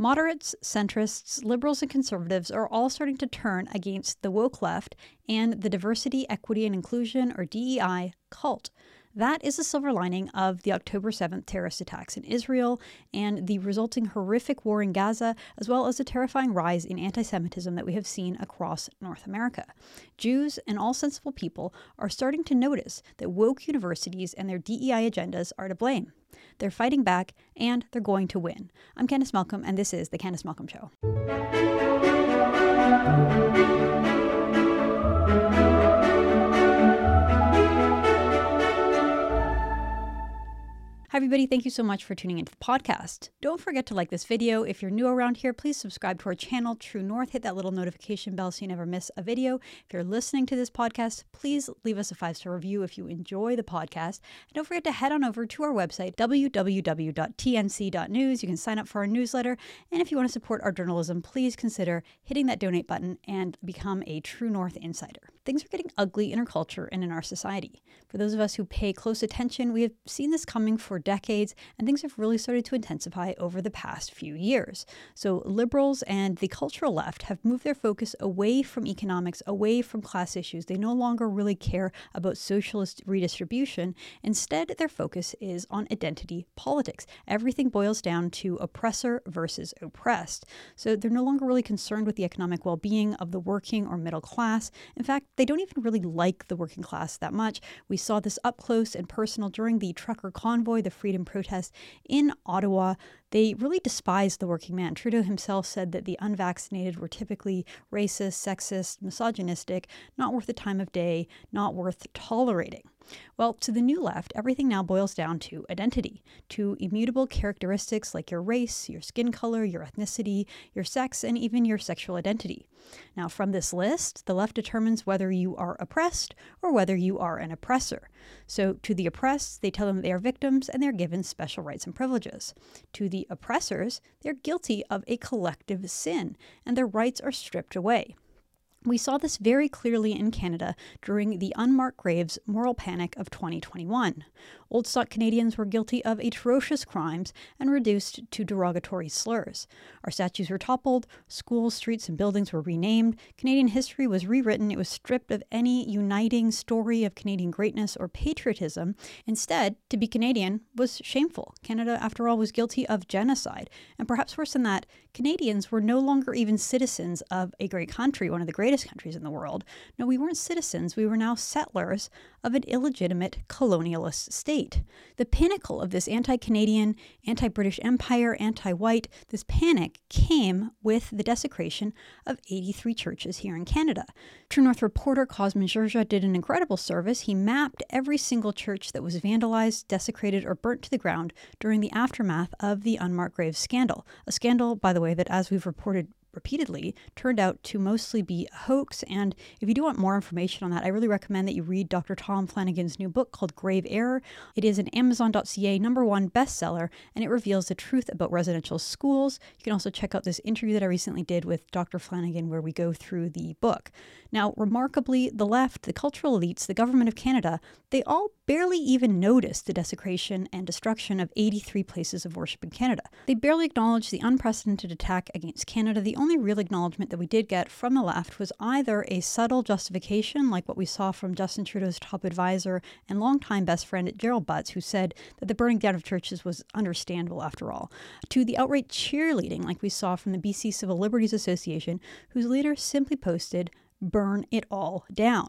Moderates, centrists, liberals, and conservatives are all starting to turn against the woke left and the diversity, equity, and inclusion, or DEI, cult. That is the silver lining of the October 7th terrorist attacks in Israel and the resulting horrific war in Gaza, as well as the terrifying rise in anti Semitism that we have seen across North America. Jews and all sensible people are starting to notice that woke universities and their DEI agendas are to blame. They're fighting back and they're going to win. I'm Candice Malcolm, and this is The Candice Malcolm Show. Hi, everybody. Thank you so much for tuning into the podcast. Don't forget to like this video. If you're new around here, please subscribe to our channel, True North. Hit that little notification bell so you never miss a video. If you're listening to this podcast, please leave us a five star review if you enjoy the podcast. And don't forget to head on over to our website, www.tnc.news. You can sign up for our newsletter. And if you want to support our journalism, please consider hitting that donate button and become a True North insider. Things are getting ugly in our culture and in our society. For those of us who pay close attention, we have seen this coming for decades, and things have really started to intensify over the past few years. So, liberals and the cultural left have moved their focus away from economics, away from class issues. They no longer really care about socialist redistribution. Instead, their focus is on identity politics. Everything boils down to oppressor versus oppressed. So, they're no longer really concerned with the economic well being of the working or middle class. In fact, they don't even really like the working class that much. We saw this up close and personal during the trucker convoy, the the freedom protest in Ottawa, they really despised the working man. Trudeau himself said that the unvaccinated were typically racist, sexist, misogynistic, not worth the time of day, not worth tolerating. Well, to the new left, everything now boils down to identity, to immutable characteristics like your race, your skin color, your ethnicity, your sex, and even your sexual identity. Now, from this list, the left determines whether you are oppressed or whether you are an oppressor. So, to the oppressed, they tell them they are victims and they're given special rights and privileges. To the oppressors, they're guilty of a collective sin and their rights are stripped away. We saw this very clearly in Canada during the unmarked graves moral panic of 2021. Old stock Canadians were guilty of atrocious crimes and reduced to derogatory slurs. Our statues were toppled, schools, streets, and buildings were renamed, Canadian history was rewritten, it was stripped of any uniting story of Canadian greatness or patriotism. Instead, to be Canadian was shameful. Canada, after all, was guilty of genocide. And perhaps worse than that, Canadians were no longer even citizens of a great country, one of the greatest countries in the world. No, we weren't citizens, we were now settlers of an illegitimate colonialist state. The pinnacle of this anti Canadian, anti British Empire, anti white, this panic came with the desecration of 83 churches here in Canada. True North reporter Cosmin Dzsurdzsa did an incredible service. He mapped every single church that was vandalized, desecrated, or burnt to the ground during the aftermath of the Unmarked Graves scandal. A scandal, by the way, that, as we've reported repeatedly turned out to mostly be a hoax. And if you do want more information on that, I really recommend that you read Dr. Tom Flanagan's new book called Grave Error. It is an Amazon.ca number one bestseller, and it reveals the truth about residential schools. You can also check out this interview that I recently did with Dr. Flanagan, where we go through the book. Now, remarkably, the left, the cultural elites, the government of Canada, they all barely even noticed the desecration and destruction of 83 places of worship in Canada. They barely acknowledged the unprecedented attack against Canada. The only real acknowledgement that we did get from the left was either a subtle justification, like what we saw from Justin Trudeau's top advisor and longtime best friend Gerald Butts, who said that the burning down of churches was understandable after all, to the outright cheerleading, like we saw from the BC Civil Liberties Association, whose leader simply posted, burn it all down.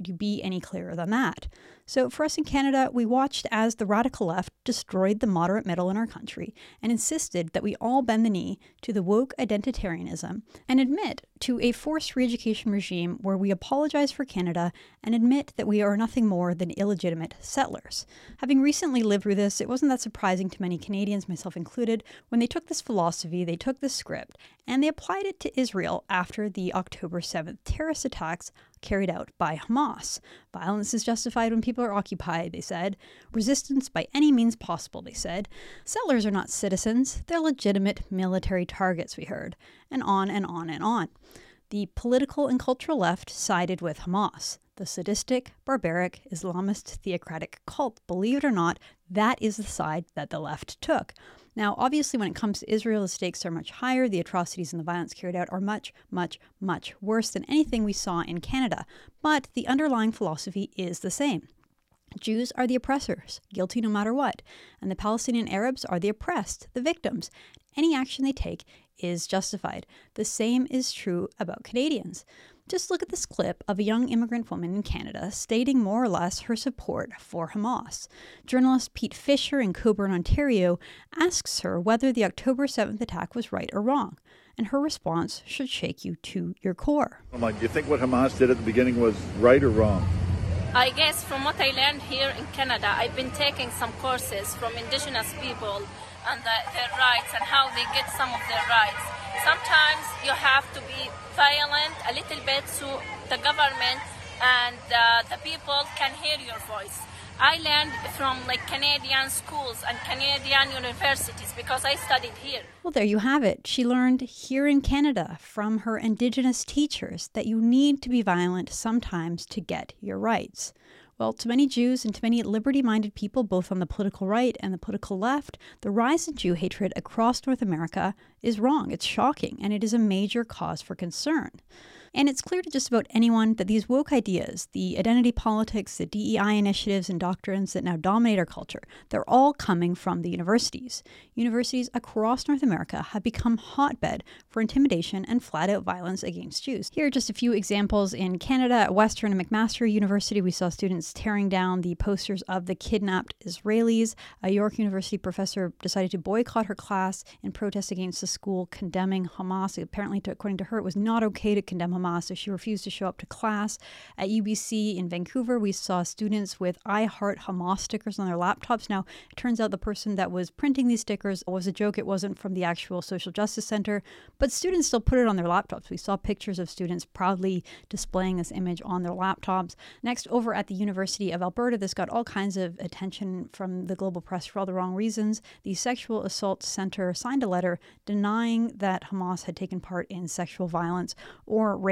Could you be any clearer than that? So, for us in Canada, we watched as the radical left destroyed the moderate middle in our country and insisted that we all bend the knee to the woke identitarianism and admit to a forced re education regime where we apologize for Canada and admit that we are nothing more than illegitimate settlers. Having recently lived through this, it wasn't that surprising to many Canadians, myself included, when they took this philosophy, they took this script, and they applied it to Israel after the October 7th terrorist attacks carried out by Hamas. Violence is justified when people are occupied, they said. Resistance by any means possible, they said. Settlers are not citizens, they're legitimate military targets, we heard. And on and on and on. The political and cultural left sided with Hamas, the sadistic, barbaric, Islamist theocratic cult. Believe it or not, that is the side that the left took. Now, obviously, when it comes to Israel, the stakes are much higher. The atrocities and the violence carried out are much, much, much worse than anything we saw in Canada. But the underlying philosophy is the same. Jews are the oppressors, guilty no matter what, and the Palestinian Arabs are the oppressed, the victims. Any action they take is justified. The same is true about Canadians. Just look at this clip of a young immigrant woman in Canada stating more or less her support for Hamas. Journalist Pete Fisher in Cobourg, Ontario, asks her whether the October 7th attack was right or wrong, and her response should shake you to your core. Do you think what Hamas did at the beginning was right or wrong? I guess from what I learned here in Canada, I've been taking some courses from indigenous people and the, their rights and how they get some of their rights. Sometimes you have to be violent a little bit so the government and uh, the people can hear your voice. I learned from like Canadian schools and Canadian universities because I studied here. Well, there you have it. She learned here in Canada from her Indigenous teachers that you need to be violent sometimes to get your rights. Well, to many Jews and to many liberty minded people, both on the political right and the political left, the rise in Jew hatred across North America is wrong. It's shocking, and it is a major cause for concern. And it's clear to just about anyone that these woke ideas, the identity politics, the DEI initiatives and doctrines that now dominate our culture, they're all coming from the universities. Universities across North America have become hotbed for intimidation and flat out violence against Jews. Here are just a few examples in Canada at Western and McMaster University. We saw students tearing down the posters of the kidnapped Israelis. A York University professor decided to boycott her class in protest against the school condemning Hamas. Apparently, according to her, it was not okay to condemn Hamas, so she refused to show up to class. At UBC in Vancouver, we saw students with I Heart Hamas stickers on their laptops. Now, it turns out the person that was printing these stickers was a joke. It wasn't from the actual social justice center, but students still put it on their laptops. We saw pictures of students proudly displaying this image on their laptops. Next, over at the University of Alberta, this got all kinds of attention from the global press for all the wrong reasons. The Sexual Assault Center signed a letter denying that Hamas had taken part in sexual violence or rape.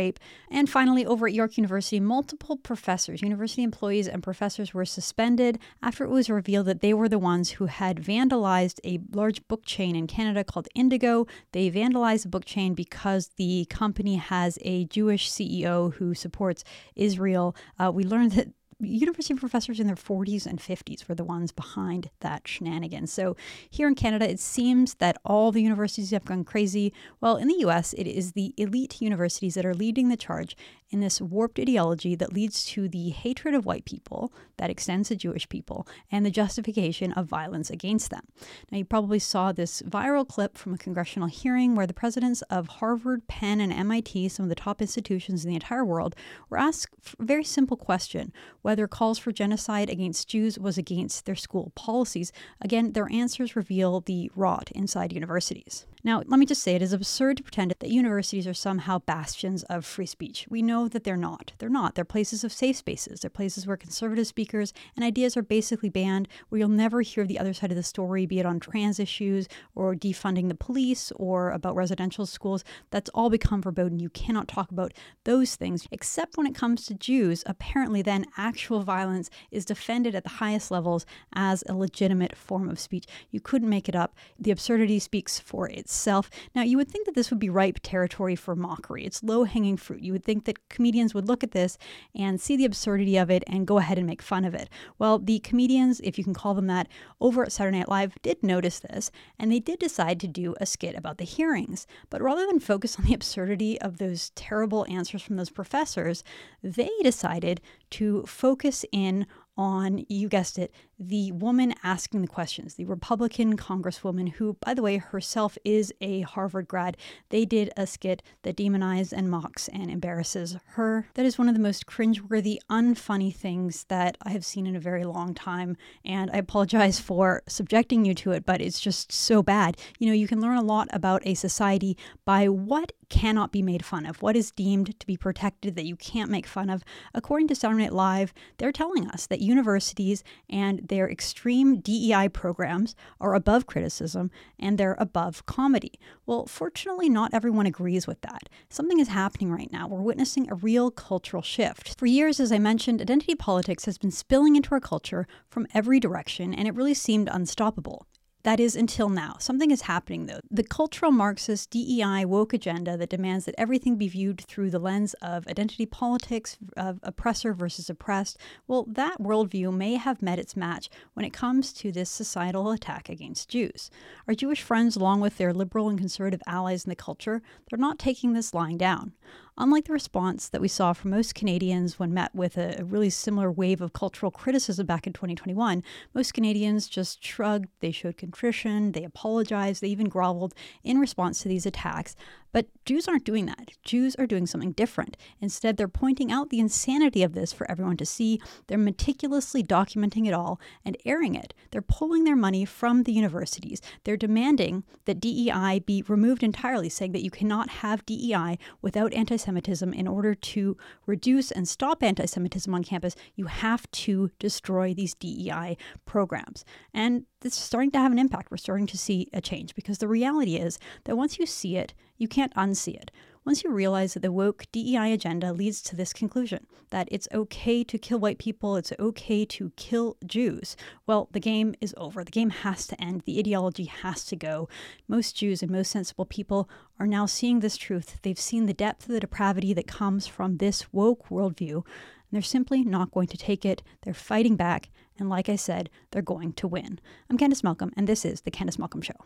And finally, over at York University, multiple professors, university employees, and professors were suspended after it was revealed that they were the ones who had vandalized a large book chain in Canada called Indigo. They vandalized the book chain because the company has a Jewish CEO who supports Israel. Uh, we learned that university professors in their 40s and 50s were the ones behind that shenanigan. So here in Canada, it seems that all the universities have gone crazy. Well, in the US, it is the elite universities that are leading the charge in this warped ideology that leads to the hatred of white people that extends to Jewish people and the justification of violence against them. Now, you probably saw this viral clip from a congressional hearing where the presidents of Harvard, Penn, and MIT, some of the top institutions in the entire world, were asked a very simple question whether calls for genocide against Jews was against their school policies. Again, their answers reveal the rot inside universities. Now, let me just say it is absurd to pretend that universities are somehow bastions of free speech. We know that they're not. They're not. They're places of safe spaces. They're places where conservative speakers and ideas are basically banned, where you'll never hear the other side of the story, be it on trans issues or defunding the police or about residential schools. That's all become verboten. You cannot talk about those things, except when it comes to Jews. Apparently, then actual violence is defended at the highest levels as a legitimate form of speech. You couldn't make it up. The absurdity speaks for it itself. Now, you would think that this would be ripe territory for mockery. It's low hanging fruit. You would think that comedians would look at this and see the absurdity of it and go ahead and make fun of it. Well, the comedians, if you can call them that, over at Saturday Night Live did notice this, and they did decide to do a skit about the hearings. But rather than focus on the absurdity of those terrible answers from those professors, they decided to focus in on, you guessed it, the woman asking the questions, the Republican Congresswoman, who, by the way, herself is a Harvard grad. They did a skit that demonizes and mocks and embarrasses her. That is one of the most cringeworthy, unfunny things that I have seen in a very long time. And I apologize for subjecting you to it, but it's just so bad. You know, you can learn a lot about a society by what cannot be made fun of, what is deemed to be protected that you can't make fun of. According to Saturday Night Live, they're telling us that universities and their extreme DEI programs are above criticism and they're above comedy. Well, fortunately, not everyone agrees with that. Something is happening right now. We're witnessing a real cultural shift. For years, as I mentioned, identity politics has been spilling into our culture from every direction, and it really seemed unstoppable That is until now. Something is happening though. The cultural Marxist DEI woke agenda that demands that everything be viewed through the lens of identity politics, of oppressor versus oppressed, well, that worldview may have met its match when it comes to this societal attack against Jews. Our Jewish friends, along with their liberal and conservative allies in the culture, they're not taking this lying down. Unlike the response that we saw from most Canadians when met with a, a, really similar wave of cultural criticism back in 2021, most Canadians just shrugged, they showed contrition, they apologized, they even groveled in response to these attacks. But Jews aren't doing that. Jews are doing something different. Instead, they're pointing out the insanity of this for everyone to see. They're meticulously documenting it all and airing it. They're pulling their money from the universities. They're demanding that DEI be removed entirely, saying that you cannot have DEI without anti Semitism. In order to reduce and stop anti Semitism on campus, you have to destroy these DEI programs. And this is starting to have an impact. We're starting to see a change because the reality is that once you see it, you can't unsee it. Once you realize that the woke DEI agenda leads to this conclusion that it's okay to kill white people, it's okay to kill Jews, well, the game is over. The game has to end. The ideology has to go. Most Jews and most sensible people are now seeing this truth. They've seen the depth of the depravity that comes from this woke worldview, and they're simply not going to take it. They're fighting back, and like I said, they're going to win. I'm Candice Malcolm, and this is The Candice Malcolm Show.